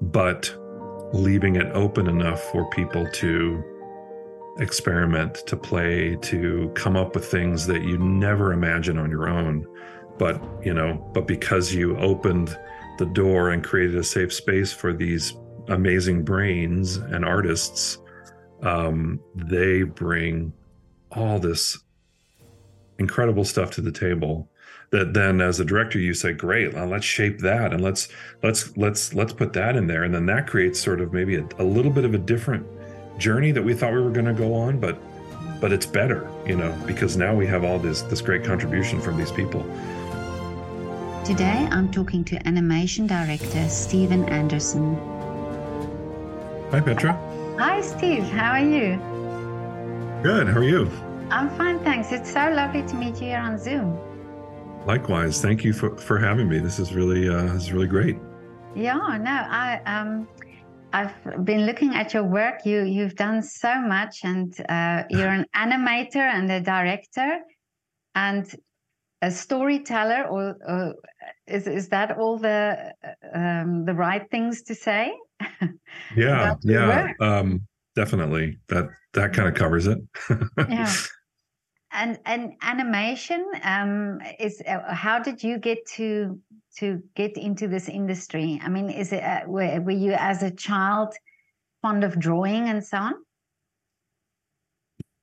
but leaving it open enough for people to experiment, to play, to come up with things that you never imagine on your own. But, you know, but because you opened the door and created a safe space for these amazing brains and artists, um, they bring all this incredible stuff to the table that then as a director you say great well, let's shape that and let's let's let's let's put that in there. And then that creates sort of maybe a, a little bit of a different journey that we thought we were going to go on but but it's better you know because now we have all this this great contribution from these people. Today i'm talking to animation director Stephen Anderson. Hi petra. Hi steve. How are you? Good. How are you? I'm fine thanks. It's so lovely to meet you here on zoom likewise thank you for for having me this is really uh this is really great yeah no i um I've been looking at your work. You you've done so much, and uh, you're an animator and a director, and a storyteller. Or, or is is that all the um, the right things to say? yeah, yeah, um, definitely. That that kind of covers it. yeah. And and animation um, is uh, how did you get to to get into this industry? I mean, is it uh, were, were you as a child fond of drawing and so on?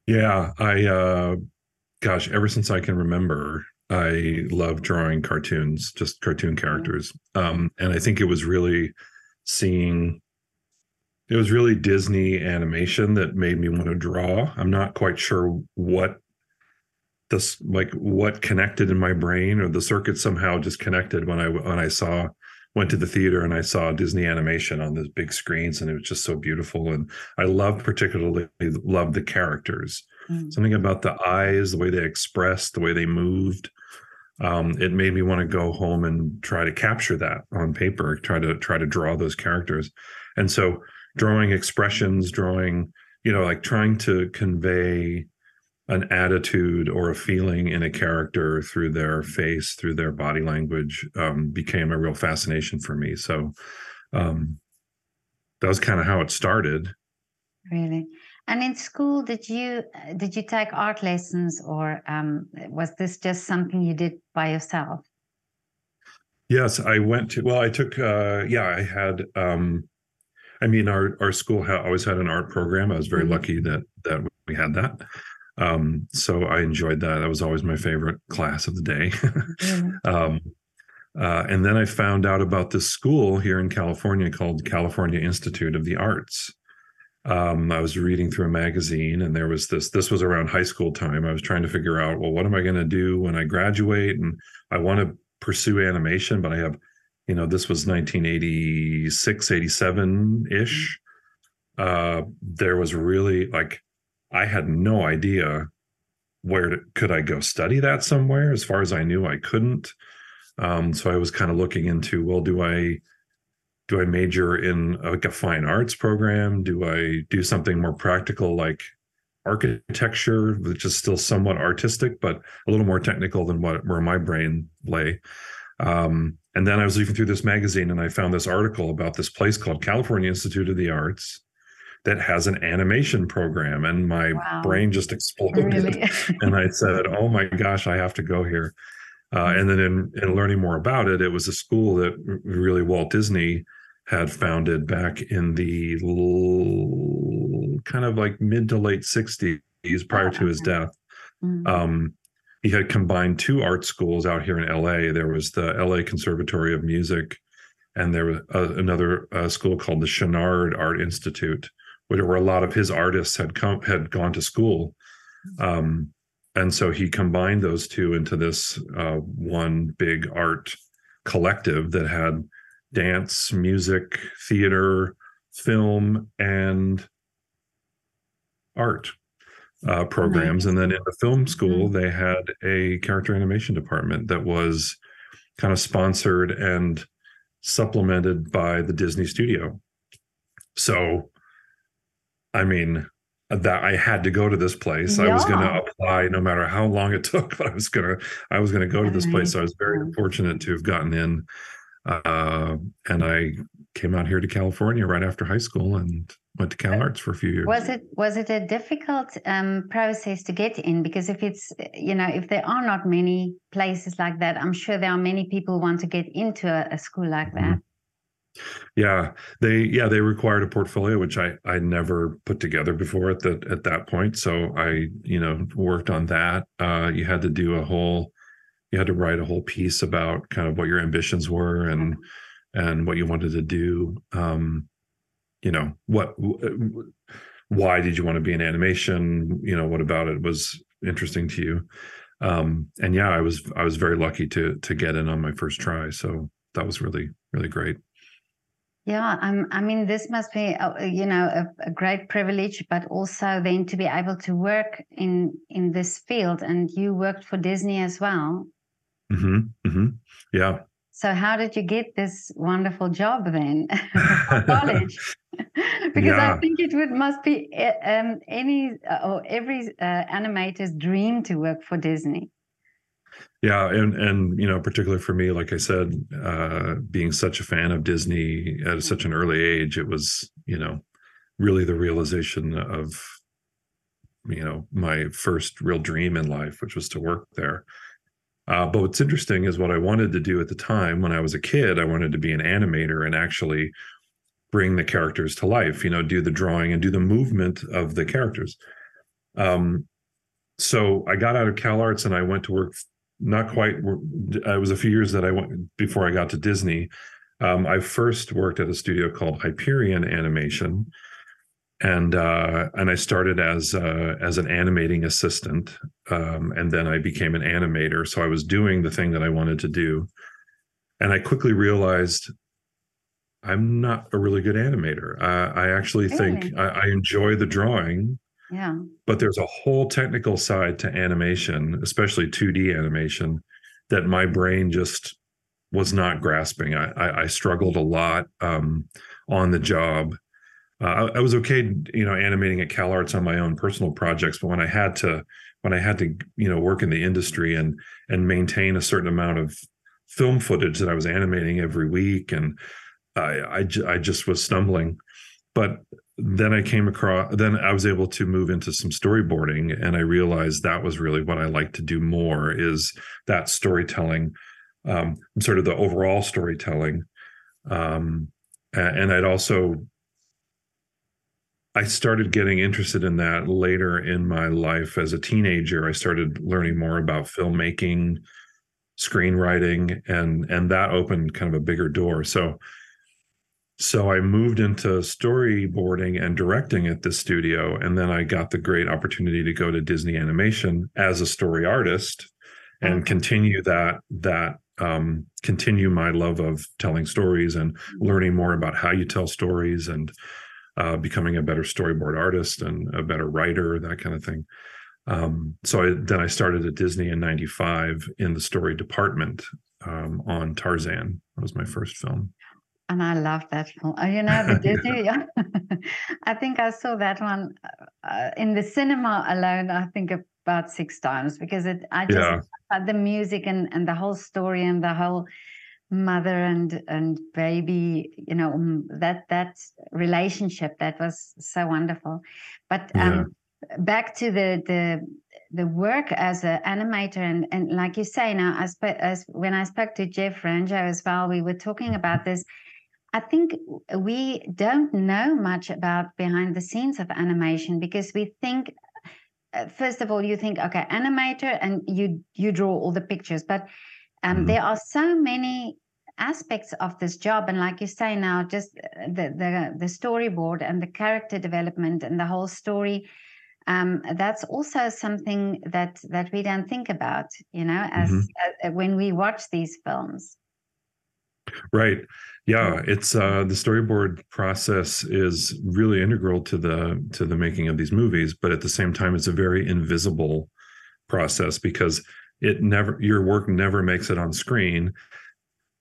Yeah, I uh gosh, ever since I can remember, I love drawing cartoons, just cartoon mm-hmm. characters. Um and I think it was really seeing it was really Disney animation that made me want to draw. I'm not quite sure what this like what connected in my brain or the circuit somehow just connected when I when I saw went to the theater and I saw Disney animation on the big screens and it was just so beautiful. And I loved particularly loved the characters. Mm. something about the eyes the way they expressed the way they moved um, it made me want to go home and try to capture that on paper try to try to draw those characters. And so drawing expressions drawing you know like trying to convey an attitude or a feeling in a character through their face, through their body language, um, became a real fascination for me. So um, that was kind of how it started. Really. And in school, did you did you take art lessons, or um, was this just something you did by yourself? Yes, I went to. Well, I took. Uh, yeah, I had. Um, I mean, our our school ha- always had an art program. I was very mm-hmm. lucky that that we had that. Um, so I enjoyed that. That was always my favorite class of the day. mm-hmm. um, uh, and then I found out about this school here in California called California Institute of the Arts. Um, I was reading through a magazine, and there was this. This was around high school time. I was trying to figure out, well, what am I going to do when I graduate? And I want to pursue animation, but I have, you know, this was 1986, 87 ish. Uh, there was really like I had no idea where to, could I go study that somewhere. As far as I knew, I couldn't. Um, so I was kind of looking into, well, do I do I major in like a fine arts program? Do I do something more practical like architecture, which is still somewhat artistic, but a little more technical than what where my brain lay? Um, and then I was looking through this magazine and I found this article about this place called California Institute of the Arts that has an animation program and my wow. brain just exploded really? and i said oh my gosh i have to go here uh, and then in, in learning more about it it was a school that really walt disney had founded back in the l- kind of like mid to late 60s prior to his death mm-hmm. um, he had combined two art schools out here in la there was the la conservatory of music and there was uh, another uh, school called the Chouinard Art Institute, where a lot of his artists had come had gone to school. Um, and so he combined those two into this uh, one big art collective that had dance music theater film and art uh, programs. And then in the film school mm-hmm. they had a character animation department that was kind of sponsored and supplemented by the disney studio. So I mean, that I had to go to this place. Yeah. I was going to apply no matter how long it took, but I was going to I was going to go to this place. So I was very fortunate to have gotten in, uh, and I came out here to California right after high school and went to Cal Arts for a few years. Was it was it a difficult um, process to get in? Because if it's you know if there are not many places like that, I'm sure there are many people who want to get into a, a school like mm-hmm. that. Yeah, they yeah they required a portfolio which I I never put together before at the at that point. So I you know worked on that. Uh, you had to do a whole you had to write a whole piece about kind of what your ambitions were and and what you wanted to do. Um, you know what why did you want to be in animation you know what about it was interesting to you um and yeah i was i was very lucky to to get in on my first try so that was really really great yeah I'm, i mean this must be a, you know a, a, great privilege but also then to be able to work in in this field and you worked for disney as well mm-hmm, mm-hmm. yeah so how did you get this wonderful job then college? because yeah. I think it would must be eh, um, any uh, or every uh, animator's dream to work for Disney. Yeah, and and you know, particularly for me, like I said, uh, being such a fan of Disney at such an early age, it was you know really the realization of you know my first real dream in life, which was to work there. Uh, but what's interesting is what I wanted to do at the time when I was a kid. I wanted to be an animator and actually bring the characters to life. You know, do the drawing and do the movement of the characters. Um, so I got out of Cal Arts and I went to work. Not quite. It was a few years that I went before I got to Disney. Um, I first worked at a studio called Hyperion Animation, and uh, and I started as uh, as an animating assistant, um, and then I became an animator. So I was doing the thing that I wanted to do, and I quickly realized I'm not a really good animator. Uh, I actually really? think I, I, enjoy the drawing, yeah, but there's a whole technical side to animation, especially 2D animation, that my brain just was not grasping. I, I, I struggled a lot um, on the job uh, I, I, was okay, you know, animating at Cal Arts on my own personal projects, but when I had to, when I had to, you know, work in the industry and and maintain a certain amount of film footage that I was animating every week, and I, I, I just was stumbling. But then I came across, then I was able to move into some storyboarding, and I realized that was really what I like to do more is that storytelling, um, sort of the overall storytelling. Um, and I'd also I started getting interested in that later in my life as a teenager. I started learning more about filmmaking, screenwriting, and and that opened kind of a bigger door. So so I moved into storyboarding and directing at this studio, and then I got the great opportunity to go to Disney Animation as a story artist and okay. continue that that um, continue my love of telling stories and learning more about how you tell stories and uh, becoming a better storyboard artist and a better writer, that kind of thing. Um, so I, then I started at Disney in '95 in the story department um, on Tarzan. That was my first film. And I love that film. Oh, you know, the Disney. I think I saw that one uh, in the cinema alone. I think about six times because it. I just yeah. the music and and the whole story and the whole mother and and baby you know um, that that relationship that was so wonderful but um yeah. back to the the the work as an animator and and like you say now as, as when i spoke to jeff ranjo as well we were talking about this i think we don't know much about behind the scenes of animation because we think uh, first of all you think okay animator and you you draw all the pictures but um, mm-hmm. there are so many aspects of this job and like you say now just uh, the the, the storyboard and the character development and the whole story um, that's also something that that we don't think about you know as mm-hmm. uh, when we watch these films right. Yeah it's uh the storyboard process is really integral to the to the making of these movies but at the same time it's a very invisible process because it never your work never makes it on screen.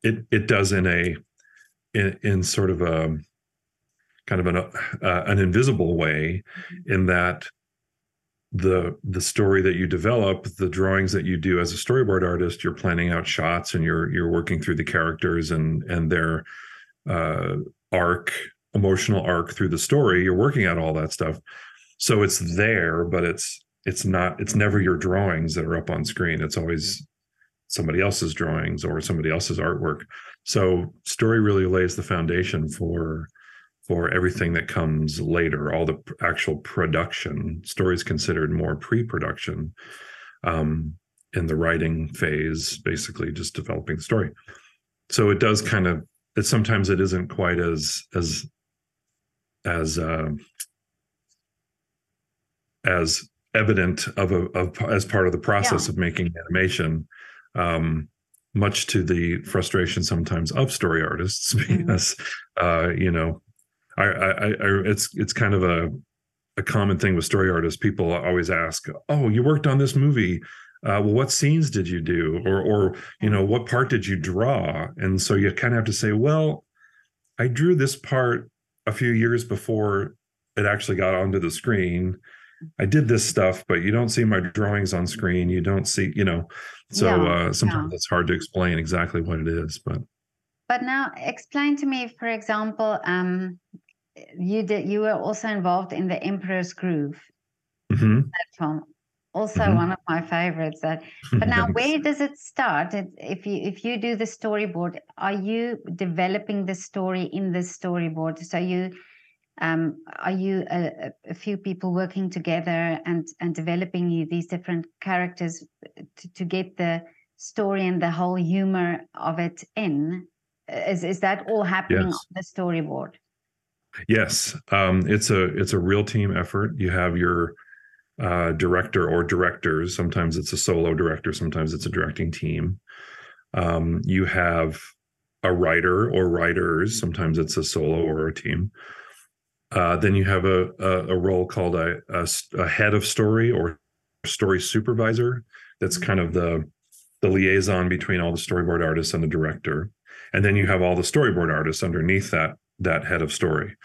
It it does in a in, in sort of a kind of an uh, an invisible way in that the the story that you develop the drawings that you do as a storyboard artist you're planning out shots and you're you're working through the characters and and their uh arc emotional arc through the story. You're working out all that stuff. So it's there but it's it's not it's never your drawings that are up on screen. It's always somebody else's drawings or somebody else's artwork. So story really lays the foundation for for everything that comes later all the actual production Stories considered more pre-production um in the writing phase basically just developing the story so it does kind of it sometimes it isn't quite as as as uh, as evident of a of as part of the process yeah. of making animation um much to the frustration sometimes of story artists mm-hmm. because mm-hmm. uh you know I, I i it's it's kind of a a common thing with story artists. People always ask oh you worked on this movie. Uh, well what scenes did you do? Or or you know what part did you draw? And so you kind of have to say well i drew this part a few years before it actually got onto the screen. I did this stuff but you don't see my drawings on screen. You don't see you know? So yeah, uh, sometimes yeah. it's hard to explain exactly what it is but but now explain to me for example um you did you were also involved in the emperor's groove mm-hmm. film also mm-hmm. one of my favorites that but now where does it start if you if you do the storyboard are you developing the story in the storyboard so you um, are you a, a, few people working together and and developing these different characters to, to get the story and the whole humor of it in is is that all happening yes. on the storyboard yes um, it's a it's a real team effort you have your uh, director or directors. Sometimes it's a solo director, sometimes it's a directing team. Um, you have a writer or writers, sometimes it's a solo or a team. Uh, then you have a, a, a role called a, a, a, head of story or story supervisor. That's kind of the the liaison between all the storyboard artists and the director. And then you have all the storyboard artists underneath that that head of story.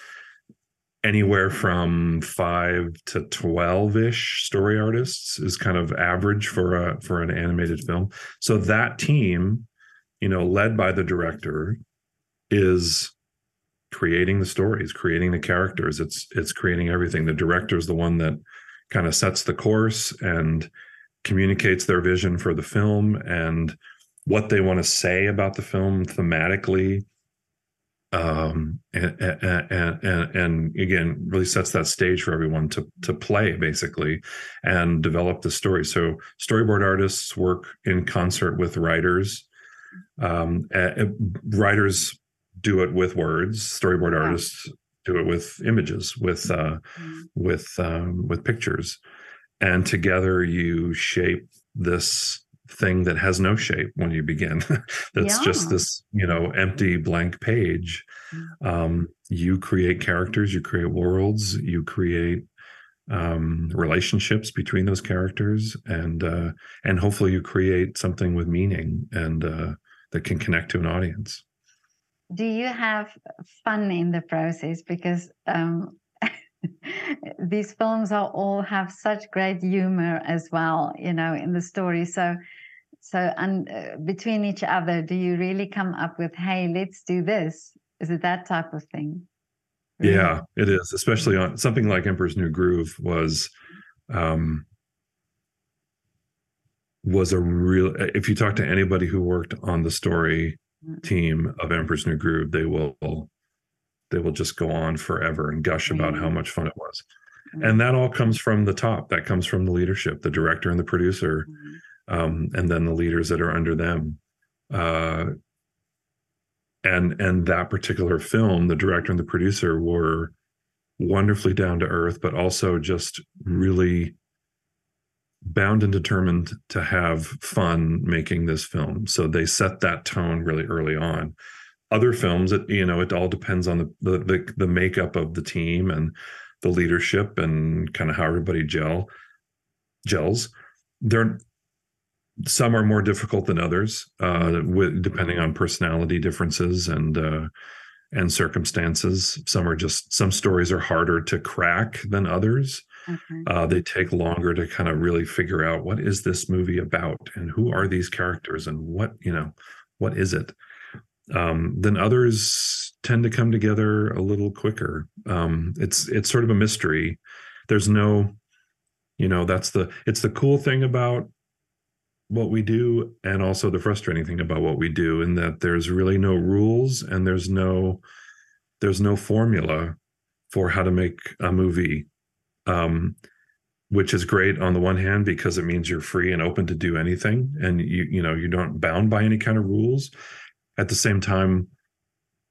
Anywhere from five to 12 ish story artists is kind of average for a for an animated film. So that team you know led by the director is creating the stories creating the characters. It's it's creating everything. The director is the one that kind of sets the course and communicates their vision for the film and what they want to say about the film thematically um, and, and, and, and again really sets that stage for everyone to to play basically and develop the story. So storyboard artists work in concert with writers. Um, writers do it with words. Storyboard artists do it with images with uh, mm-hmm. with um, with pictures. And together you shape this thing that has no shape when you begin. That's yeah. just this you know empty blank page. Um, you create characters you create worlds you create um, relationships between those characters and uh, and hopefully you create something with meaning and uh, that can connect to an audience. Do you have fun in the process? Because um, these films are all have such great humor as well you know in the story so so and uh, between each other do you really come up with hey let's do this is it that type of thing really? yeah it is especially on something like emperor's new groove was um was a real if you talk to anybody who worked on the story mm-hmm. team of emperor's new groove they will they will just go on forever and gush about how much fun it was. Mm-hmm. And that all comes from the top. That comes from the leadership, the director and the producer, mm-hmm. um, and then the leaders that are under them. Uh, and and that particular film, the director and the producer were wonderfully down to earth, but also just really bound and determined to have fun making this film. So they set that tone really early on other films it you know it all depends on the, the the the, makeup of the team and the leadership and kind of how everybody gel gels. They're some are more difficult than others uh with depending on personality differences and uh and circumstances. Some are just some stories are harder to crack than others. Okay. uh, they take longer to kind of really figure out what is this movie about and who are these characters and what you know what is it um, then others tend to come together a little quicker. Um, it's it's sort of a mystery. There's no, you know, that's the it's the cool thing about what we do and also the frustrating thing about what we do in that there's really no rules and there's no there's no formula for how to make a movie um, which is great on the one hand because it means you're free and open to do anything and you you know you don't bound by any kind of rules at the same time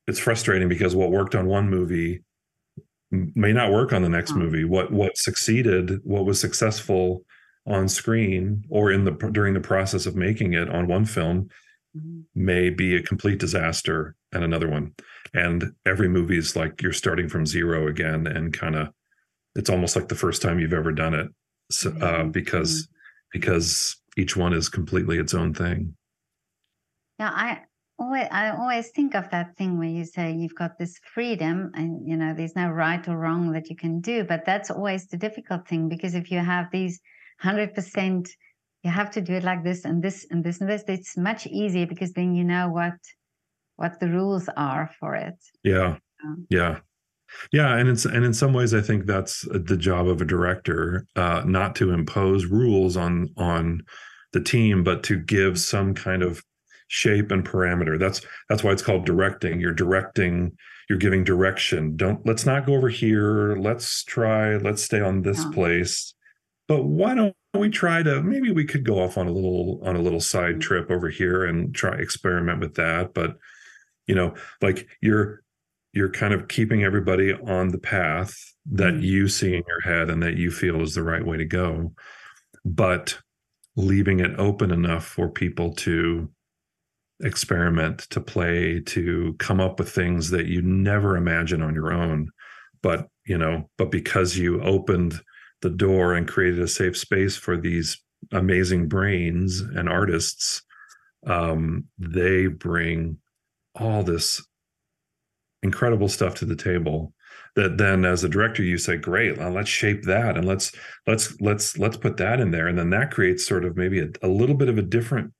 it's frustrating because what worked on one movie may not work on the next oh. movie what what succeeded what was successful on screen or in the during the process of making it on one film mm-hmm. may be a complete disaster and another one and every movie is like you're starting from zero again and kind of it's almost like the first time you've ever done it so, uh, mm-hmm. because mm-hmm. because each one is completely its own thing yeah i always i always think of that thing where you say you've got this freedom and you know there's no right or wrong that you can do but that's always the difficult thing because if you have these 100% you have to do it like this and this and this and this it's much easier because then you know what what the rules are for it. Yeah. Yeah. Yeah and it's and in some ways i think that's the job of a director uh not to impose rules on on the team but to give some kind of shape and parameter that's that's why it's called directing you're directing you're giving direction don't let's not go over here let's try let's stay on this yeah. place but why don't we try to maybe we could go off on a little on a little side mm-hmm. trip over here and try experiment with that but you know like you're you're kind of keeping everybody on the path that mm-hmm. you see in your head and that you feel is the right way to go but leaving it open enough for people to experiment to play to come up with things that you never imagine on your own. But you know but because you opened the door and created a safe space for these amazing brains and artists um, they bring all this incredible stuff to the table that then as a director you say great let's shape that and let's let's let's let's put that in there. And then that creates sort of maybe a, a little bit of a different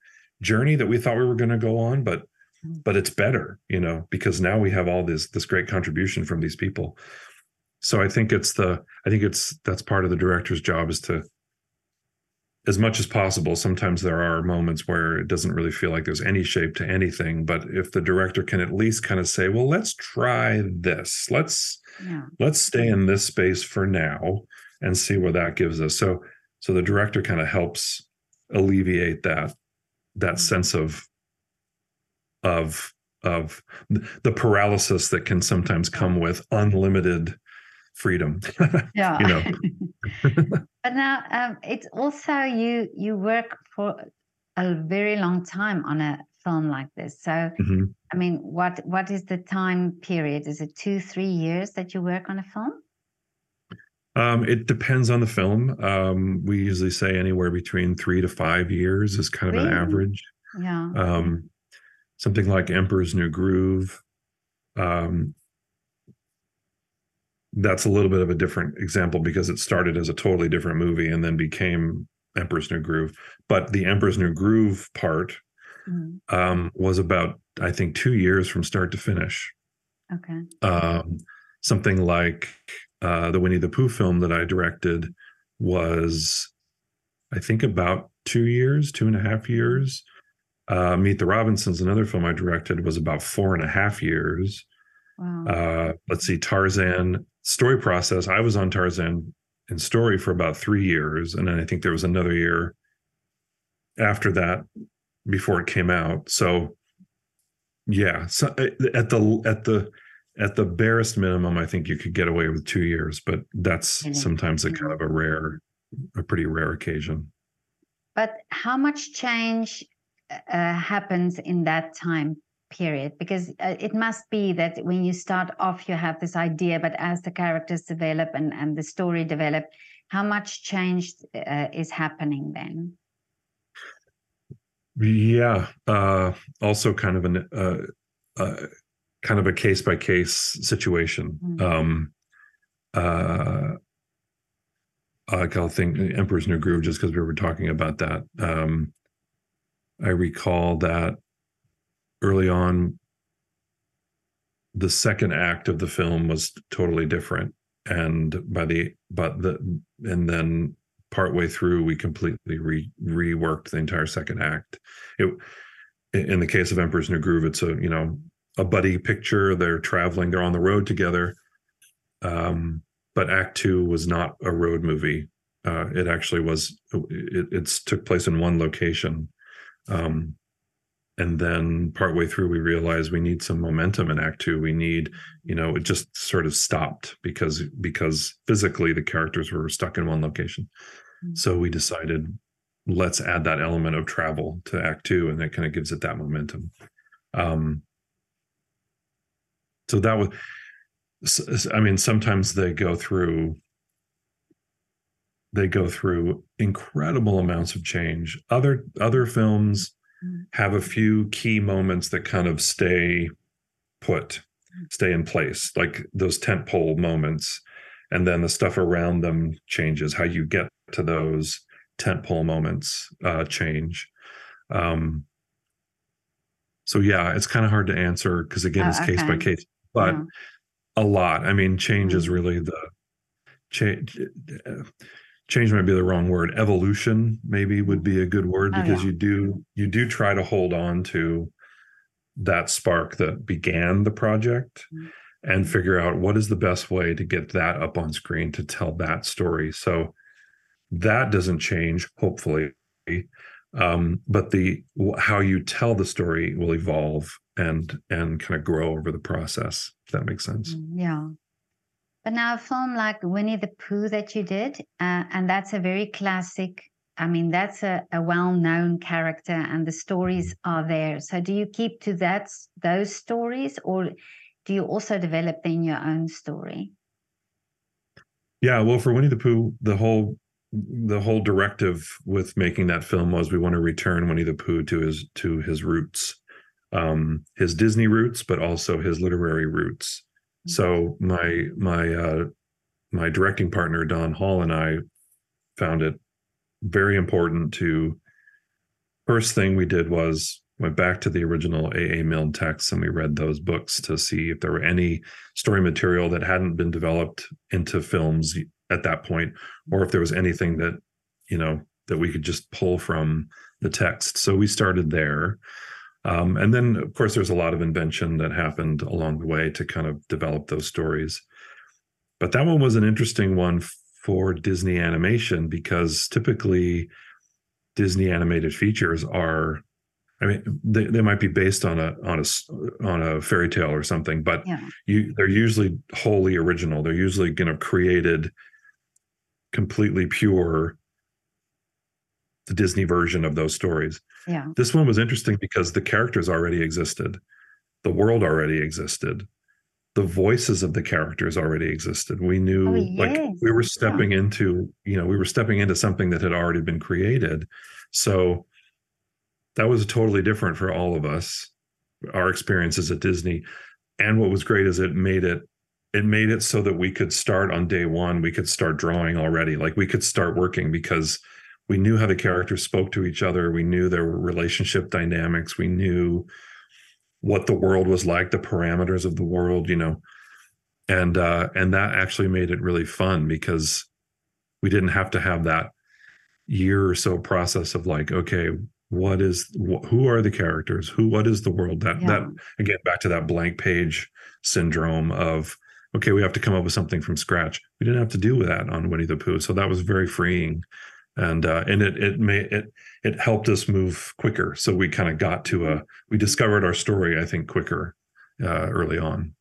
journey that we thought we were going to go on but mm. but it's better you know because now we have all this this great contribution from these people so i think it's the i think it's that's part of the director's job is to as much as possible sometimes there are moments where it doesn't really feel like there's any shape to anything but if the director can at least kind of say well let's try this let's yeah. let's stay in this space for now and see where that gives us so so the director kind of helps alleviate that that sense of of of the paralysis that can sometimes come with unlimited freedom. Yeah. you know. but now um, it's also you you work for a very long time on a film like this. So mm-hmm. I mean, what what is the time period? Is it two, three years that you work on a film? Um, it depends on the film. Um, we usually say anywhere between three to five years is kind of really? an average. Yeah. Um, something like Emperor's New Groove um, that's a little bit of a different example because it started as a totally different movie and then became Emperor's New Groove. But the Emperor's New Groove part mm. um, was about, I think, two years from start to finish. Okay. Um, something like uh, the Winnie the Pooh film that I directed was, I think, about two years, two and a half years. Uh, Meet the Robinsons, another film I directed, was about four and a half years. Wow. Uh, let's see, Tarzan story process, I was on Tarzan in story for about three years, and then I think there was another year after that before it came out. So, yeah, so uh, at the at the at the barest minimum, I think you could get away with two years, but that's mm-hmm. sometimes a kind of a rare, a pretty rare occasion. But how much change uh, happens in that time period because uh, it must be that when you start off you have this idea but as the characters develop and, and the story develop how much change uh, is happening then yeah uh, also kind of an uh, uh, kind of a case by case situation mm-hmm. um uh like I'll think Emperor's New Groove just because we were talking about that. Um, I recall that early on the second act of the film was totally different and by the but the and then partway through we completely re, reworked the entire second act it in the case of emperor's new groove it's a you know a buddy picture they're traveling they're on the road together. Um but act two was not a road movie. Uh it actually was it it's took place in one location. Um and then partway through we realized we need some momentum in act two. We need you know it just sort of stopped because because physically the characters were stuck in one location. Mm-hmm. so we decided let's add that element of travel to act two and that kind of gives it that momentum. Um so that was i mean sometimes they go through they go through incredible amounts of change other other films have a few key moments that kind of stay put, stay in place, like those tent pole moments. And then the stuff around them changes. How you get to those tent pole moments uh, change. Um, so yeah, it's kind of hard to answer because again, it's oh, okay. case by case, but yeah. a lot. I mean, change is mm-hmm. really the change change might be the wrong word evolution maybe would be a good word because oh, yeah. you do you do try to hold on to that spark that began the project mm-hmm. and figure out what is the best way to get that up on screen to tell that story so that doesn't change hopefully um, but the how you tell the story will evolve and and kind of grow over the process if that makes sense mm, yeah but now a film like Winnie the Pooh that you did, uh, and that's a very classic. I mean, that's a, a well-known character, and the stories are there. So, do you keep to that those stories, or do you also develop then your own story? Yeah, well, for Winnie the Pooh, the whole the whole directive with making that film was we want to return Winnie the Pooh to his to his roots, um, his Disney roots, but also his literary roots. So my my uh, my directing partner Don Hall and I found it very important to. First thing we did was went back to the original AA Milne texts and we read those books to see if there were any story material that hadn't been developed into films at that point, or if there was anything that you know that we could just pull from the text. So we started there. Um, and then, of course, there's a lot of invention that happened along the way to kind of develop those stories. But that one was an interesting one for Disney animation because typically Disney animated features are, I mean, they, they might be based on a on a on a fairy tale or something, but yeah. you they're usually wholly original. They're usually you know created completely pure the Disney version of those stories. Yeah. This one was interesting because the characters already existed, the world already existed, the voices of the characters already existed. We knew, oh, yes. like, we were stepping yeah. into, you know, we were stepping into something that had already been created. So that was totally different for all of us, our experiences at Disney. And what was great is it made it it made it so that we could start on day one we could start drawing already. Like we could start working because we knew how the characters spoke to each other. We knew their relationship dynamics. We knew what the world was like the parameters of the world you know? And uh and that actually made it really fun because we didn't have to have that year or so process of like okay what is wh- who are the characters? Who what is the world that yeah. that again back to that blank page syndrome of okay we have to come up with something from scratch we didn't have to do that on winnie the pooh so that was very freeing and uh, and it it may it it helped us move quicker. So we kind of got to a we discovered our story, I think, quicker uh, early on.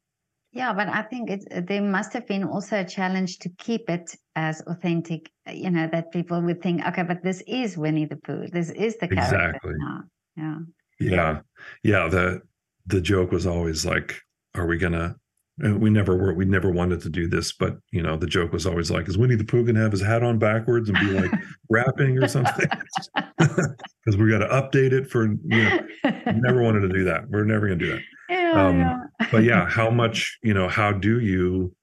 Yeah, but I think it there must have been also a challenge to keep it as authentic. You know that people would think, okay, but this is Winnie the Pooh. This is the character. Exactly. Now. Yeah. Yeah, yeah. The the joke was always like, are we gonna we never were we never wanted to do this but you know the joke was always like is winnie the pooh gonna have his hat on backwards and be like rapping or something? Because we got to update it for you know never wanted to do that. We're never gonna do that. Yeah, um, yeah. but yeah how much you know how do you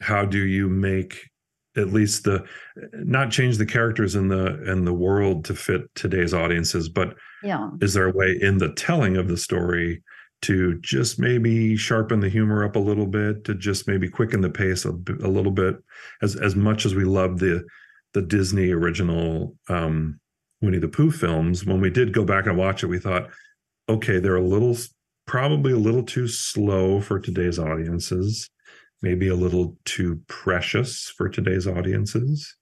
how do you make at least the not change the characters in the in the world to fit today's audiences but yeah. is there a way in the telling of the story to just maybe sharpen the humor up a little bit, to just maybe quicken the pace a, a little bit. As as much as we love the the Disney original um, Winnie the Pooh films, when we did go back and watch it, we thought, okay, they're a little probably a little too slow for today's audiences, maybe a little too precious for today's audiences.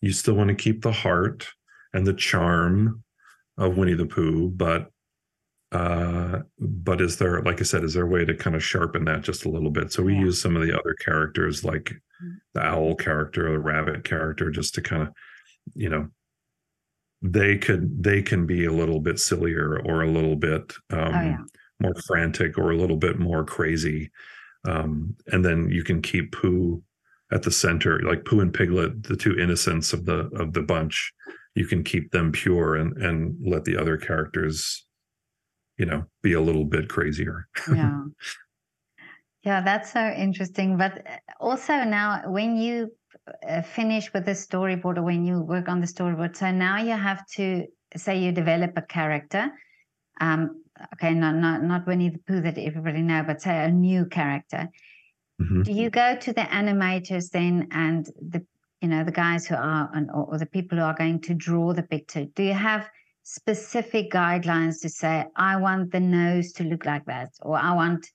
You still want to keep the heart and the charm of Winnie the Pooh, but uh but is there like i said is there a way to kind of sharpen that just a little bit so we yeah. use some of the other characters like mm-hmm. the owl character or the rabbit character just to kind of you know they could they can be a little bit sillier or a little bit um oh, yeah. more frantic or a little bit more crazy um and then you can keep pooh at the center like pooh and piglet the two innocents of the of the bunch you can keep them pure and and let the other characters you know be a little bit crazier. Yeah. Yeah that's so interesting but uh, also now when you uh, finish with the storyboard or when you work on the storyboard so now you have to say you develop a character um okay not not not winnie the pooh that everybody know but say a new character. Mm-hmm. do you go to the animators then and the you know the guys who are or, or the people who are going to draw the picture? Do you have specific guidelines to say, I want the nose to look like that, or I want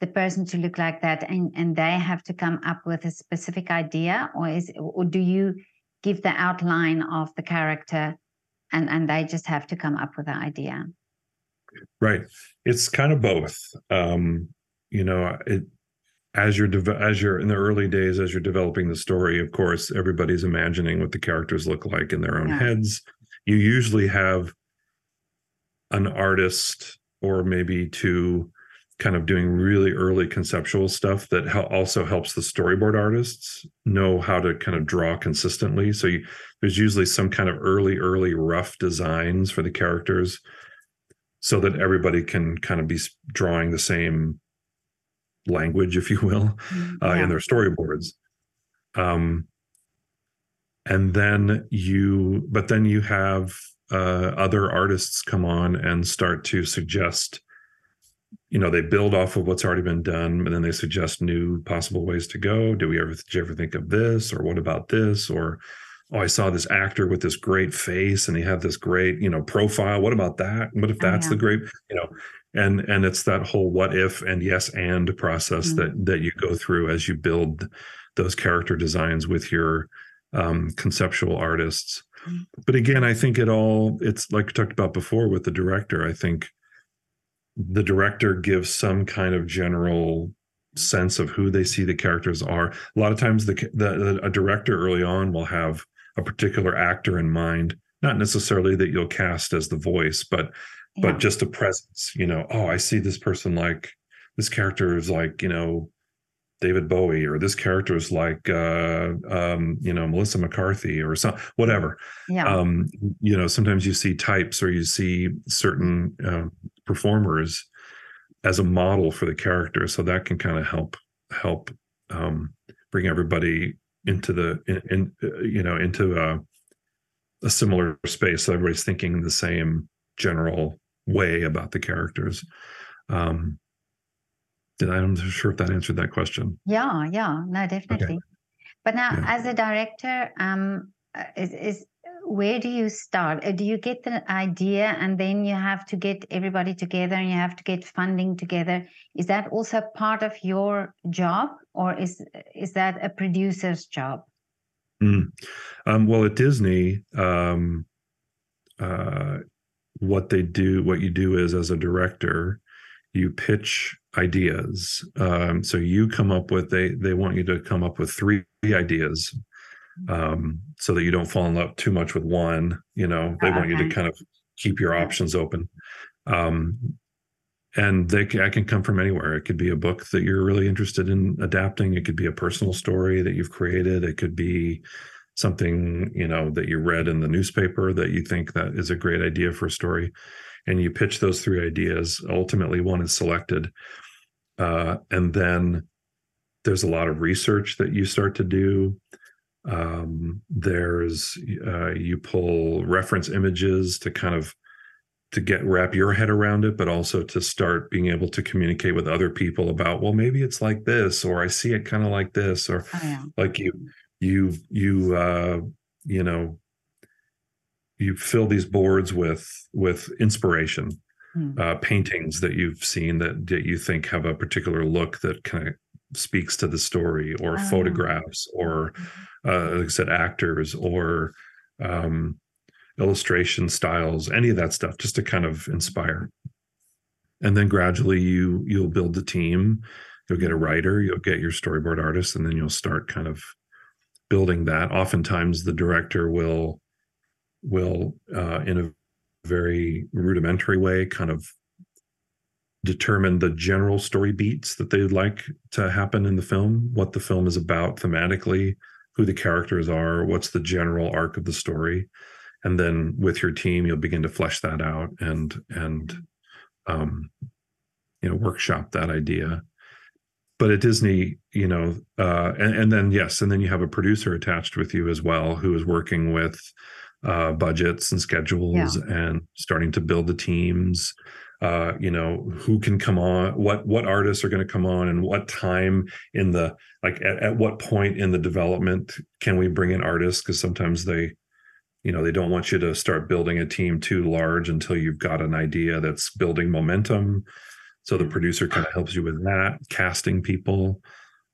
the person to look like that, and, and they have to come up with a specific idea, or is or do you give the outline of the character and, and they just have to come up with an idea? Right. It's kind of both. Um, you know, it as you're de- as you're in the early days as you're developing the story of course everybody's imagining what the characters look like in their own yeah. heads you usually have an artist or maybe two kind of doing really early conceptual stuff that also helps the storyboard artists know how to kind of draw consistently so you, there's usually some kind of early early rough designs for the characters so that everybody can kind of be drawing the same language if you will mm-hmm. uh, yeah. in their storyboards um, and then you but then you have uh, other artists come on and start to suggest you know they build off of what's already been done and then they suggest new possible ways to go. Do we ever did you ever think of this? Or what about this? Or oh i saw this actor with this great face and he had this great you know profile. What about that? What if oh, that's oh, yeah. the great you know and and it's that whole what if and yes and process mm-hmm. that that you go through as you build those character designs with your um, conceptual artists. Mm-hmm. But again, I think it all, it's like I talked about before with the director. I think the director gives some kind of general sense of who they see the characters are. A lot of times, the, the a director early on will have a particular actor in mind, not necessarily that you'll cast as the voice, but yeah. but just a presence. You know, oh, I see this person like this character is like you know David Bowie or this character is like uh, um, you know Melissa McCarthy or some whatever. Yeah. Um, you know, sometimes you see types or you see certain uh, performers as a model for the character, so that can kind of help help um, bring everybody into the in, in uh, you know into a, a similar space, so everybody's thinking the same general way about the characters. Um, I'm not sure if that answered that question. Yeah, yeah, no, definitely. Okay. But now, yeah. as a director, um, uh, is, is where do you start? Uh, do you get the idea and then you have to get everybody together and you have to get funding together? Is that also part of your job, or is is that a producer's job? Mm. Um, well, at Disney, um, uh, what they do, what you do is as a director, you pitch ideas. Um, so you come up with they they want you to come up with three ideas, um, so that you don't fall in love too much with one. You know, they want you to kind of keep your options open. Um, and they I can come from anywhere. It could be a book that you're really interested in adapting. It could be a personal story that you've created. It could be something you know that you read in the newspaper that you think that is a great idea for a story and you pitch those three ideas ultimately one is selected uh, and then there's a lot of research that you start to do. Um, there's uh, you pull reference images to kind of to get wrap your head around it but also to start being able to communicate with other people about well maybe it's like this or i see it kind of like this or Oh, yeah. like you you you uh you know you fill these boards with with inspiration Mm. uh paintings that you've seen that, that you think have a particular look that kind of speaks to the story or Oh. photographs or uh like i said actors or um illustration styles any of that stuff just to kind of inspire and then gradually you you'll build the team you'll get a writer you'll get your storyboard artist and then you'll start kind of building that oftentimes the director will will uh, in a very rudimentary way kind of determine the general story beats that they'd like to happen in the film what the film is about thematically who the characters are what's the general arc of the story. And then with your team you'll begin to flesh that out and and um you know workshop that idea. But at disney you know uh and, and then yes and then you have a producer attached with you as well who is working with uh budgets and schedules and starting to build the teams. Uh you know who can come on what what artists are going to come on and what time in the like at, at what point in the development can we bring in artists? Because sometimes they you know they don't want you to start building a team too large until you've got an idea that's building momentum. So the producer kind of helps you with that casting people.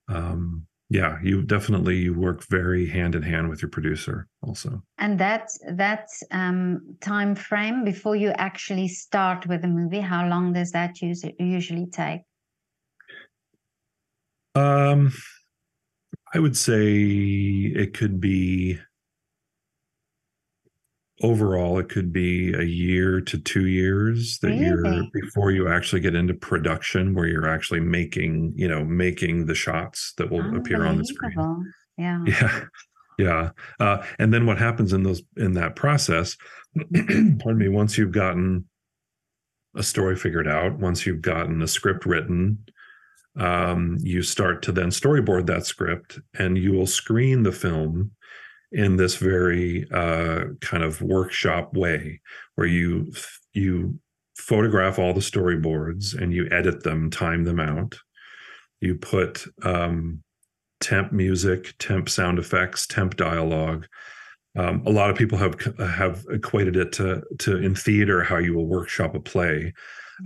Um yeah you definitely you work very hand in hand with your producer also And that that um, time frame before you actually start with the movie, how long does that usually take? um i would say it could be overall it could be a year to two years that you're before you actually get into production where you're actually making you know making the shots that will appear on the screen. Yeah. yeah. Yeah. Uh, and then what happens in those in that process pardon me once you've gotten a story figured out once you've gotten a script written um, you start to then storyboard that script and you will screen the film in this very uh, kind of workshop way where you you photograph all the storyboards and you edit them time them out. You put um, temp music temp sound effects temp dialogue. Um, a lot of people have have equated it to to in theater how you will workshop a play.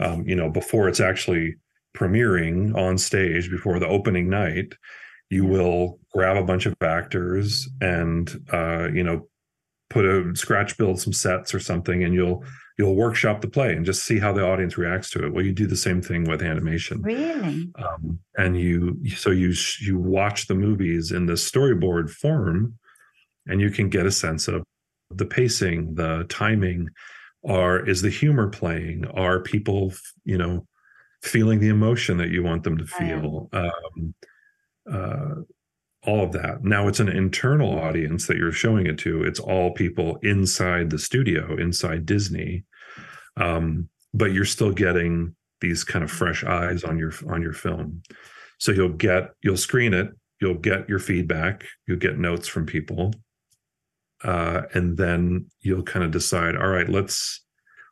Um, you know before it's actually premiering on stage before the opening night you will grab a bunch of actors and uh, you know put a scratch build some sets or something and you'll you'll workshop the play and just see how the audience reacts to it. Well you do the same thing with animation. Really? um, and you so you you watch the movies in the storyboard form and you can get a sense of the pacing the timing are is the humor playing? Are people you know feeling the emotion that you want them to feel? Um, uh, all of that. Now it's an internal audience that you're showing it to. It's all people inside the studio inside disney. Um, but you're still getting these kind of fresh eyes on your on your film. So you'll get you'll screen it you'll get your feedback you'll get notes from people uh, and then you'll kind of decide all right let's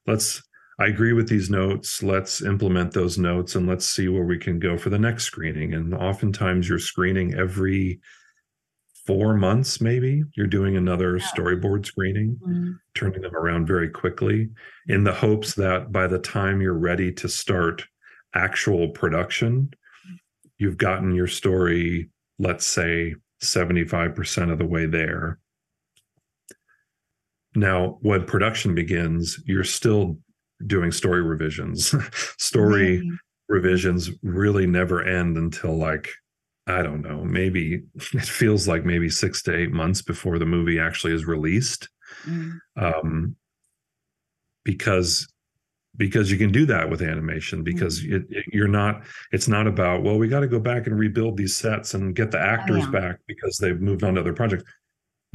let's i agree with these notes let's implement those notes and let's see where we can go for the next screening and oftentimes you're screening every four months maybe you're doing another Yeah. storyboard screening Mm. turning them around very quickly in the hopes that by the time you're ready to start actual production, you've gotten your story, let's say 75% of the way there. Now, when production begins, you're still doing story revisions. story Really? revisions really never end until like I don't know, maybe it feels like maybe six to eight months before the movie actually is released Mm. um, because because you can do that with animation because it, it- you're not it's not about well we got to go back and rebuild these sets and get the actors yeah. back because they've moved on to other projects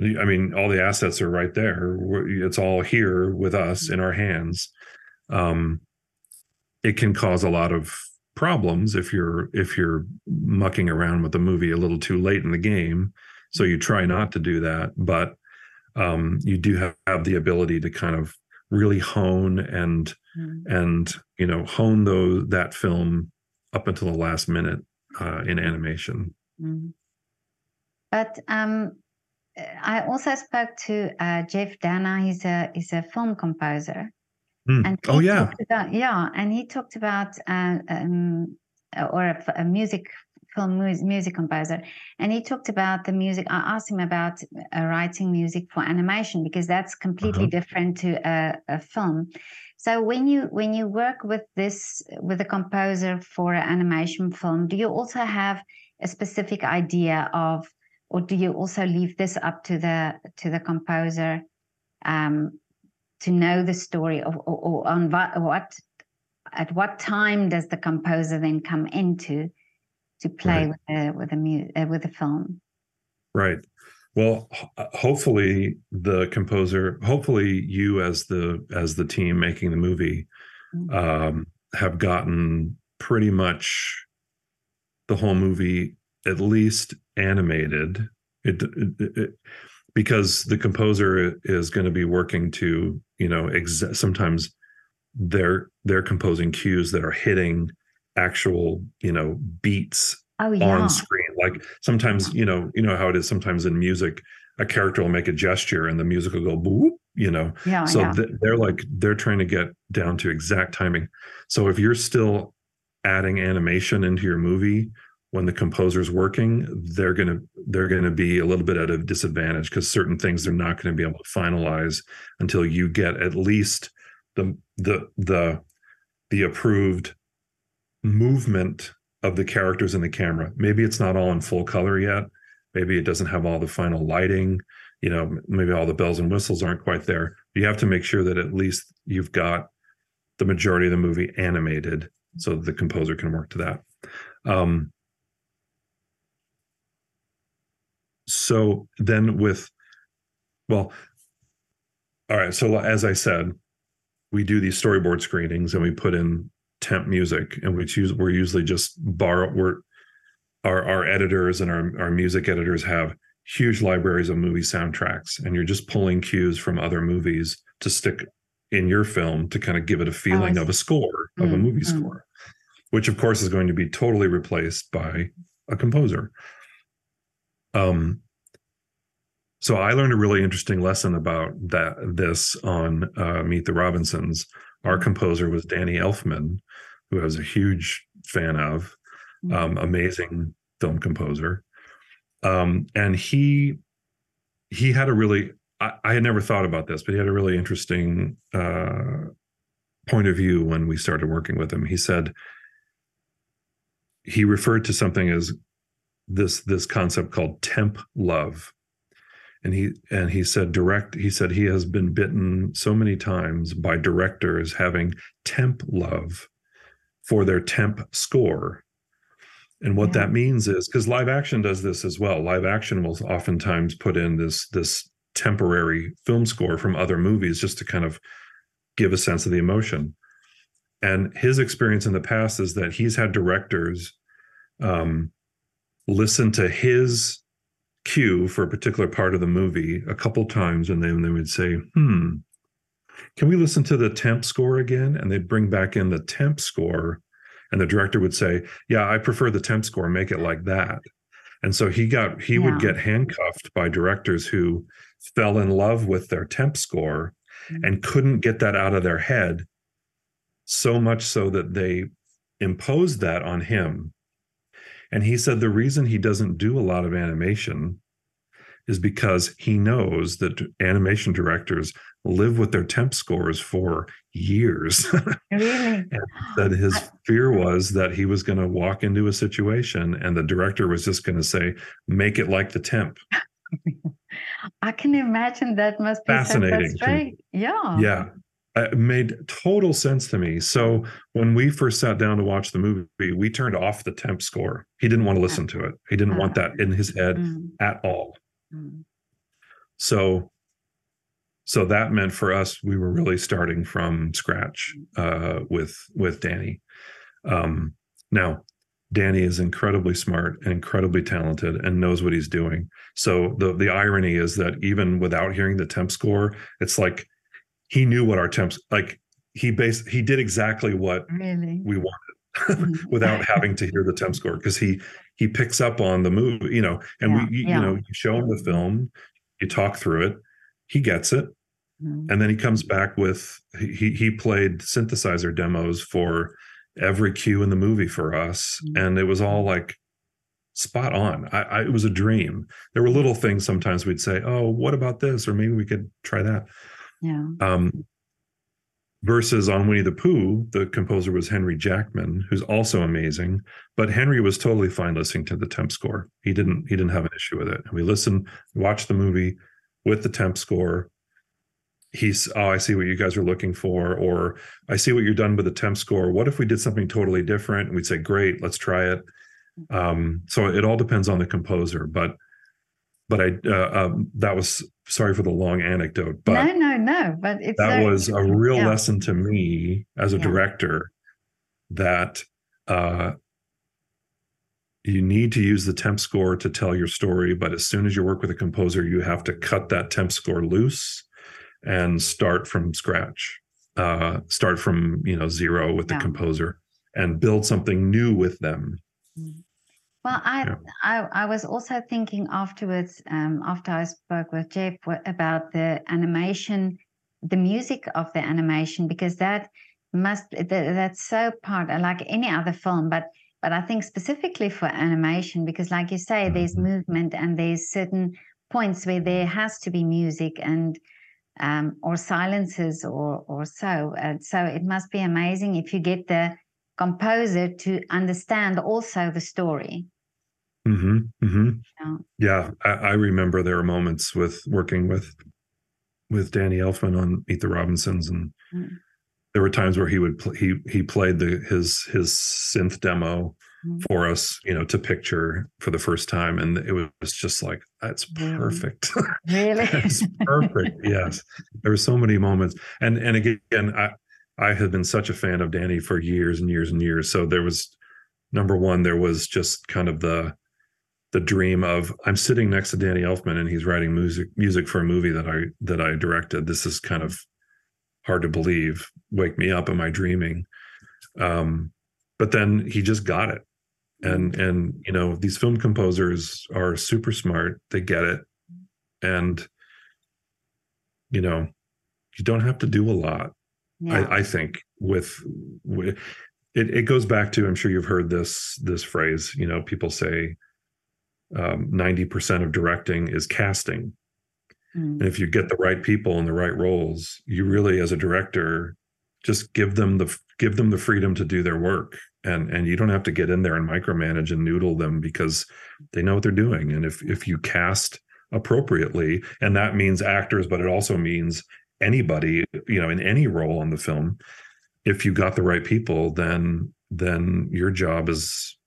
i mean all the assets are right there it's all here with us in our hands um, it can cause a lot of problems if you're if you're mucking around with the movie a little too late in the game so you try not to do that but um, you do have, have the ability to kind of really hone and Mm. and you know hone those that film up until the last minute uh, in animation. Mm. But um, I also spoke to uh, Jeff Danna. He's a he's a film composer, Hmm. and Oh yeah, about yeah, and he talked about uh, um, or a music film music composer, and he talked about the music. I asked him about uh, writing music for animation because that's completely Uh-huh. different to a, a film. So when you when you work with this with a composer for an animation film, do you also have a specific idea of, or do you also leave this up to the to the composer um, to know the story of, or, or on what, what at what time does the composer then come into to play Right. with the with the mu- uh, with the film? right. Well, hopefully the composer, hopefully you as the as the team making the movie Mm. um, have gotten pretty much the whole movie at least animated. It, it, it because the composer is going to be working to you know ex- sometimes they're they're composing cues that are hitting actual you know beats Oh yeah, on screen. Like sometimes you know you know how it is sometimes in music a character will make a gesture and the music will go boop you know? Yeah, so yeah. th- they're like they're trying to get down to exact timing. So if you're still adding animation into your movie when the composer's working they're to they're to be a little bit at a disadvantage because certain things they're not going to be able to finalize until you get at least the the the the approved movement of the characters in the camera. Maybe it's not all in full color yet. Maybe it doesn't have all the final lighting you know maybe all the bells and whistles aren't quite there. You have to make sure that at least you've got the majority of the movie animated so the composer can work to that. Um, so then with well all right so as i said we do these storyboard screenings and we put in temp music and we choose we're usually just borrow we're our our editors and our, our music editors have huge libraries of movie soundtracks and you're just pulling cues from other movies to stick in your film to kind of give it a feeling see. of a score of a Mm, movie mm. score which of course is going to be totally replaced by a composer um so i learned a really interesting lesson about that this on uh, meet the robinsons our composer was danny elfman who I was a huge fan of Mm. um, amazing film composer. Um, and he he had a really I, I had never thought about this, but he had a really interesting uh, point of view when we started working with him. He said he referred to something as this this concept called temp love. And he and he said direct he said he has been bitten so many times by directors having temp love for their temp score and what Yeah. that means is because live action does this as well. Live action will oftentimes put in this this temporary film score from other movies just to kind of give a sense of the emotion. And his experience in the past is that he's had directors um, listen to his cue for a particular part of the movie a couple times, and then they would say, "Hmm, can we listen to the temp score again?" And they'd bring back in the temp score, and the director would say, yeah i prefer the temp score make it like that and so he got he would get handcuffed by directors who fell in love with their temp score Mm. and couldn't get that out of their head so much so that they imposed that on him and he said the reason he doesn't do a lot of animation is because he knows that animation directors live with their temp scores for years really? that his fear was that he was going to walk into a situation and the director was just going to say make it like the temp I can imagine that must be Fascinating so. Yeah. yeah it made total sense to me. So when we first sat down to watch the movie we turned off the temp score. He didn't want to listen to it. He didn't want that in his head Mm, at all. Mm. so so that meant for us we were really starting from scratch uh, with with danny. Um, now danny is incredibly smart and incredibly talented and knows what he's doing. So the the irony is that even without hearing the temp score it's like he knew what our temps like he based he did exactly what really we wanted without having to hear the temp score because he he picks up on the movie you know and Yeah, we you, yeah. you know you show him the film you talk through it he gets it Mhm. and then he comes back with he he played synthesizer demos for every cue in the movie for us Mhm. and it was all like spot on I, I it was a dream there were little things sometimes we'd say oh what about this or maybe we could try that yeah. Um versus on winnie the pooh the composer was henry jackman who's also amazing but henry was totally fine listening to the temp score. He didn't he didn't have an issue with it. And we listened watched the movie with the temp score. He's oh i see what you guys are looking for or i see what you're done with the temp score. What if we did something totally different? And we'd say great let's try it. Um so it all depends on the composer but but i uh, um, that was sorry for the long anecdote but no no no but it's that very was a real Yeah. lesson to me as a Yeah. director that uh you need to use the temp score to tell your story but as soon as you work with a composer you have to cut that temp score loose and start from scratch uh start from you know zero with the composer and build something new with them Well, I, Yeah. I I was also thinking afterwards, um, after I spoke with Jeff about the animation, the music of the animation, because that must that, that's so part like any other film, but but I think specifically for animation, because like you say, there's Mhm. movement and there's certain points where there has to be music and um, or silences or or so. And so it must be amazing if you get the composer to understand also the story. Mm-hmm, mm-hmm. Yeah. Yeah, I, I remember there were moments with working with with Danny Elfman on Meet the Robinsons, and Mm. there were times where he would pl- he he played the his his synth demo Mm. for us, you know, to picture for the first time, and it was just like that's perfect. Really? That's perfect. yes, there were so many moments, and and again, I I had been such a fan of Danny for years and years and years. So there was number one, there was just kind of the the dream of I'm sitting next to Danny Elfman and he's writing music music for a movie that I that I directed. This is kind of hard to believe. Wake me up, am I dreaming? Um, but then he just got it. And and you know, these film composers are super smart. They get it. And you know, you don't have to do a lot. Yeah. I, I think with, with it, it goes back to I'm sure you've heard this this phrase. You know, people say ninety percent of directing is casting, Mm. and if you get the right people in the right roles, you really, as a director, just give them the give them the freedom to do their work, and and you don't have to get in there and micromanage and noodle them because they know what they're doing. And if if you cast appropriately, and that means actors, but it also means anybody, you know, in any role on the film, if you got the right people, then then your job is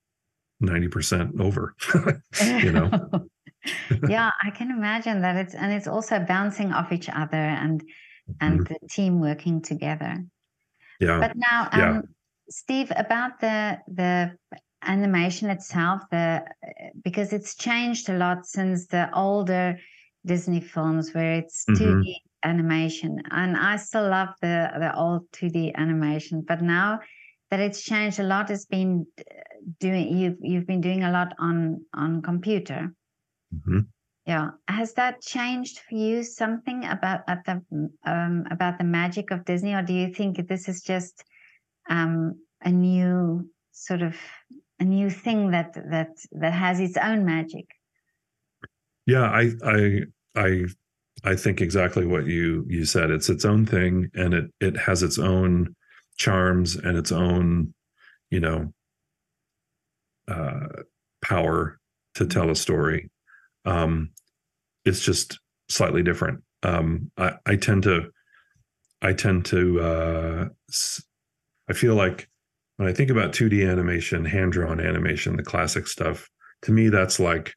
ninety percent over. you know. yeah, I can imagine that it's and it's also bouncing off each other and and Mhm. the team working together. Yeah. But now, um, Yeah. Steve, about the the animation itself, the because it's changed a lot since the older Disney films where it's Mhm. 2D animation, and I still love the the old 2D animation. But now that it's changed a lot, it's been doing you've you've been doing a lot on on computer. Mhm. Yeah, has that changed for you something about at the um, about the magic of Disney, or do you think this is just um, a new sort of a new thing that that that has its own magic? Yeah, I I I I think exactly what you you said. It's its own thing and it it has its own charms and its own, you know, uh power to tell a story. Um it's just slightly different. Um I I tend to I tend to uh I feel like when I think about 2D animation, hand-drawn animation, the classic stuff, to me that's like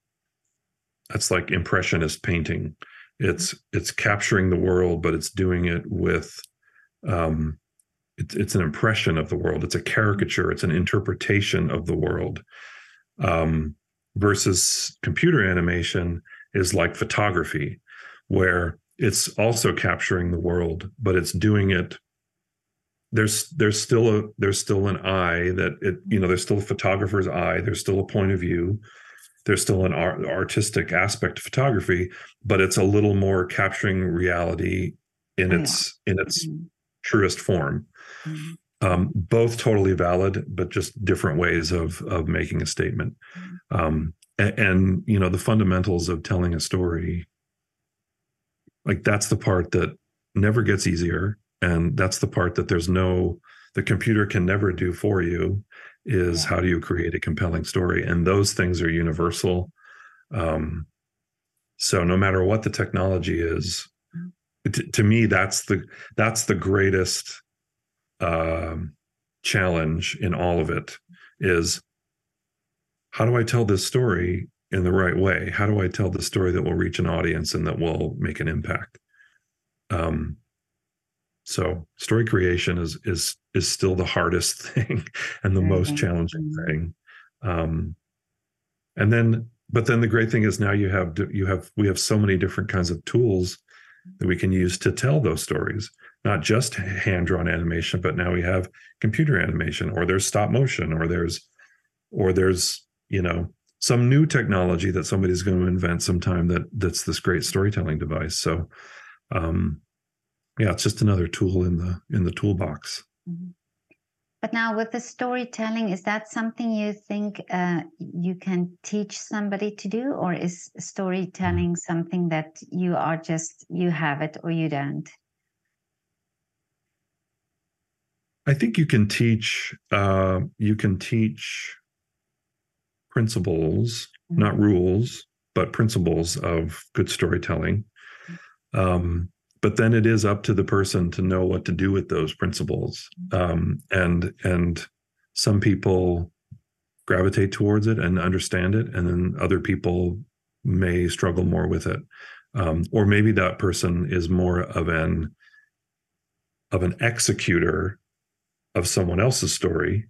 that's like impressionist painting it's it's capturing the world but it's doing it with um it's it's an impression of the world. It's a caricature. It's an interpretation of the world. Um versus computer animation is like photography where it's also capturing the world but it's doing it. There's there's still a there's still an eye that it you know there's still a photographer's eye. There's still a point of view there's still an art, artistic aspect of photography but it's a little more capturing reality in oh, its yeah. in its mm-hmm. truest form mm-hmm. um, both totally valid but just different ways of of making a statement mm-hmm. um, and, and you know the fundamentals of telling a story like that's the part that never gets easier and that's the part that there's no the computer can never do for you is yeah. how do you create a compelling story and those things are universal um, so no matter what the technology is mm-hmm. to, to me that's the that's the greatest um, challenge in all of it is how do i tell this story in the right way how do i tell the story that will reach an audience and that will make an impact um, so story creation is is is still the hardest thing and the mm-hmm. most challenging thing. Um, and then, but then the great thing is now you have you have we have so many different kinds of tools that we can use to tell those stories. Not just hand drawn animation, but now we have computer animation, or there's stop motion, or there's or there's you know some new technology that somebody's going to invent sometime that that's this great storytelling device. So um, yeah it's just another tool in the in the toolbox mm-hmm. but now with the storytelling is that something you think uh, you can teach somebody to do or is storytelling mm-hmm. something that you are just you have it or you don't i think you can teach uh, you can teach principles mm-hmm. not rules but principles of good storytelling mm-hmm. um, but then it is up to the person to know what to do with those principles. Um, and and some people gravitate towards it and understand it and then other people may struggle more with it. Um, or maybe that person is more of an of an executor of someone else's story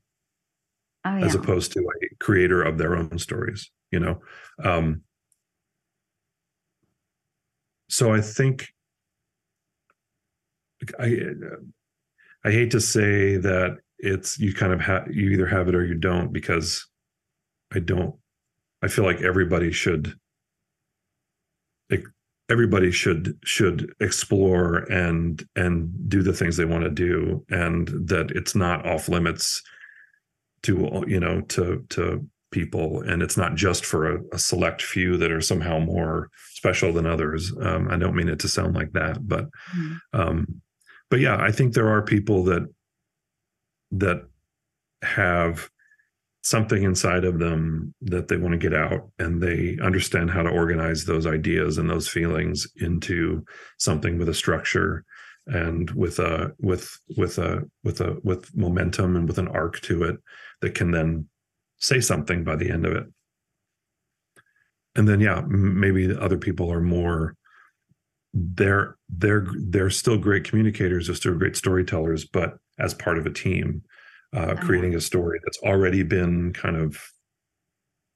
oh, yeah. as opposed to a creator of their own stories you know? Um, so i think I I hate to say that it's you kind of have you either have it or you don't because I don't I feel like everybody should everybody should should explore and and do the things they want to do and that it's not off limits to you know to to people and it's not just for a, a select few that are somehow more special than others um, i don't mean it to sound like that but mm. um, but yeah, I think there are people that that have something inside of them that they want to get out and they understand how to organize those ideas and those feelings into something with a structure and with a with with a with a with momentum and with an arc to it that can then say something by the end of it. And then yeah maybe other people are more they're they're they're still great communicators they're still great storytellers but as part of a team uh, uh-huh. creating a story that's already been kind of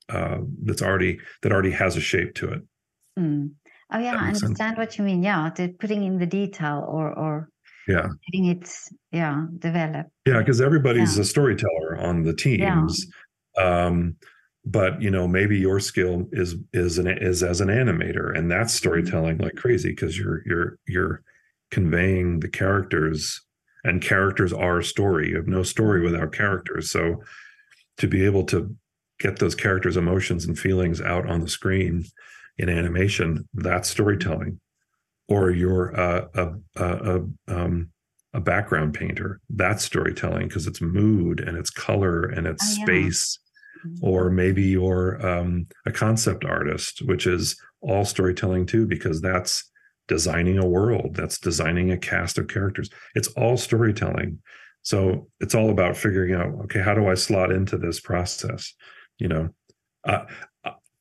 uh, that's already that already has a shape to it mm. oh yeah i understand sense. what you mean yeah the putting in the detail or or yeah getting it yeah develop yeah because everybody's yeah. a storyteller on the teams yeah. um but you know maybe your skill is is an is as an animator and that's mm-hmm. storytelling like crazy because you're you're you're conveying the characters and characters are story you have no story mm-hmm. without characters so to be able to get those characters emotions and feelings out on the screen in animation that's storytelling or you're a a, a, a, um, a background painter that's storytelling because it's mood and it's color and it's oh, yeah. space or maybe you're um, a concept artist, which is all storytelling too, because that's designing a world, that's designing a cast of characters. It's all storytelling. So it's all about figuring out, okay, how do I slot into this process? You know, uh,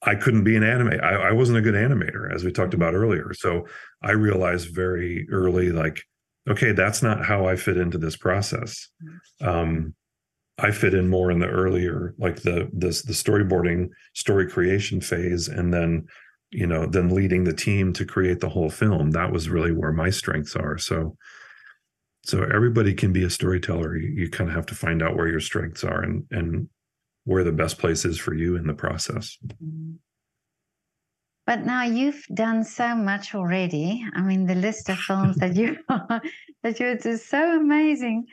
I couldn't be an animator. I, I wasn't a good animator, as we talked about earlier. So I realized very early, like, okay, that's not how I fit into this process. Um, I fit in more in the earlier, like the the the storyboarding, story creation phase, and then you know, then leading the team to create the whole film. That was really where my strengths are. So, so everybody can be a storyteller. You, you kind of have to find out where your strengths are and and where the best place is for you in the process. But now you've done so much already. I mean, the list of films that you that you do so amazing.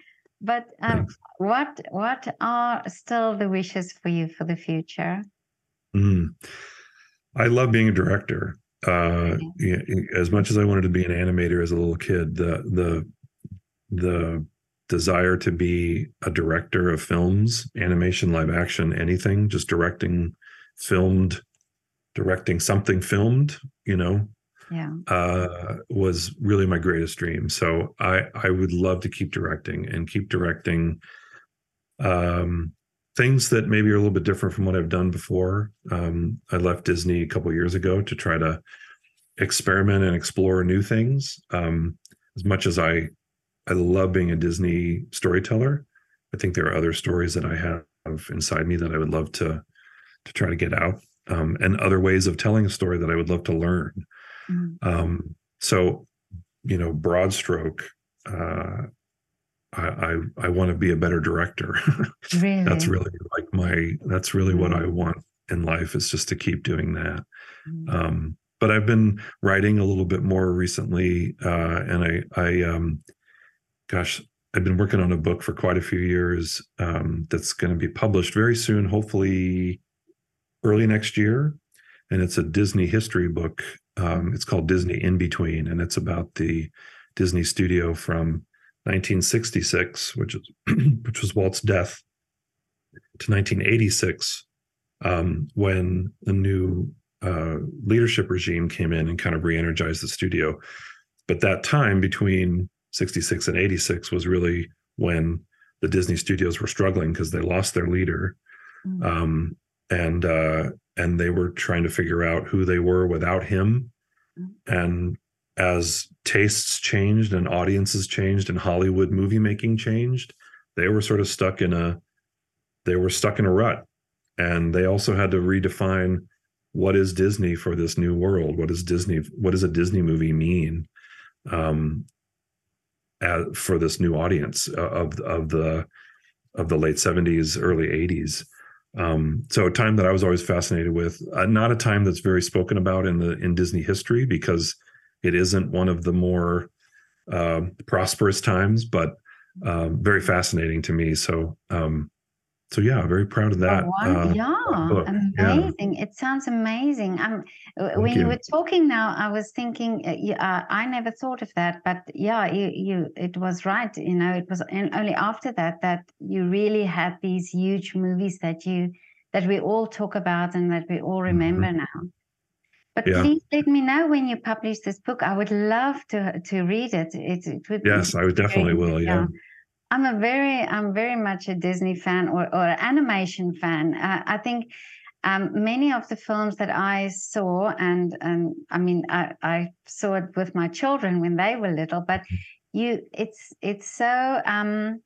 But um, what what are still the wishes for you for the future? Mm. I love being a director. Uh, as much as I wanted to be an animator as a little kid, the the the desire to be a director of films, animation, live action, anything, just directing filmed, directing something filmed, you know, yeah, uh, was really my greatest dream. So I I would love to keep directing and keep directing um, things that maybe are a little bit different from what I've done before. Um, I left Disney a couple years ago to try to experiment and explore new things. Um, as much as I, I love being a Disney storyteller. I think there are other stories that I have inside me that I would love to to try to get out, um, and other ways of telling a story that I would love to learn. Mm-hmm. so, you know, broad stroke. Uh, I, I, I want to be a better director. Really? that's really like my that's really what I mm. want in life is just to keep doing that. Mm. Um, but I've been writing a little bit more recently, uh, and I I um, gosh, I've been working on a book for quite a few years um, that's going to be published very soon, hopefully early next year. And it's a Disney history book. Um, it's called Disney In Between, and it's about the Disney studio from 1966, which is which was Walt's death, to 1986, um, when the new uh, leadership regime came in and kind of re-energized the studio. But that time between 66 and 86 was really when the Disney studios were struggling because they lost their leader. Mm-hmm. Um, and uh, and they were trying to figure out who they were without him. Mm-hmm. And as tastes changed and audiences changed and Hollywood movie making changed, they were sort of stuck in a they were stuck in a rut. And they also had to redefine what is Disney for this new world? What does Disney what does a Disney movie mean um, as, for this new audience of of the of the late 70s, early 80s? Um, so a time that I was always fascinated with, uh, not a time that's very spoken about in the in Disney history because it isn't one of the more uh, prosperous times, but um, very fascinating to me. So, um, so yeah, very proud of that. Oh, uh, yeah, amazing! Yeah. It sounds amazing. Um, when you. you. were talking now, I was thinking, uh, uh, I never thought of that, but yeah, you, you, it was right. You know, it was and only after that that you really had these huge movies that you that we all talk about and that we all remember mm-hmm. now. But yeah. please let me know when you publish this book. I would love to to read it. It, it would yes, I would definitely will. Yeah. yeah. I'm a very I'm very much a Disney fan or or animation fan. Uh, I think um, many of the films that I saw, and and I mean I, I saw it with my children when they were little, but you it's it's so um,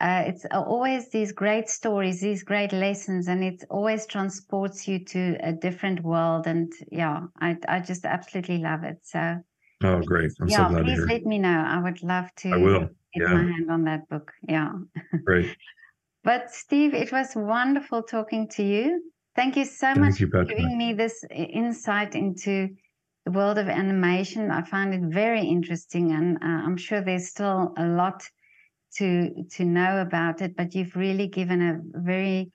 uh, it's always these great stories, these great lessons, and it always transports you to a different world. And yeah, I, I just absolutely love it. So, oh, great! I'm yeah, so glad please let me know. I would love to. I will. Get yeah. my hand on that book. Yeah. Great. but Steve, it was wonderful talking to you. Thank you so Thank much you, for giving me this insight into the world of animation. I find it very interesting, and uh, I'm sure there's still a lot to to know about it, but you've really given a very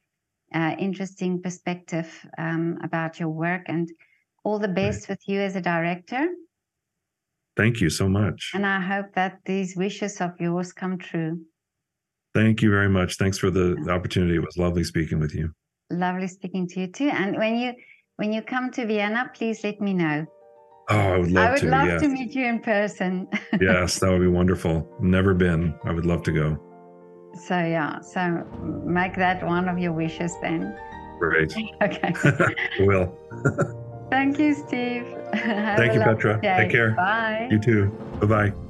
uh, interesting perspective um, about your work and all the best with you as a director. Thank you so much. And I hope that these wishes of yours come true. Thank you very much. Thanks for the, the opportunity. It was lovely speaking with you. Lovely speaking to you too. And when you when you come to Vienna, please let me know. Oh, I would love to. I would to, love yes. to meet you in person. yes, that would be wonderful. Never been. I would love to go. So yeah, so make that one of your wishes then. Great. okay. will. Thank you, Steve. Thank you, Petra. Day. Take care. Bye. You too. Bye bye.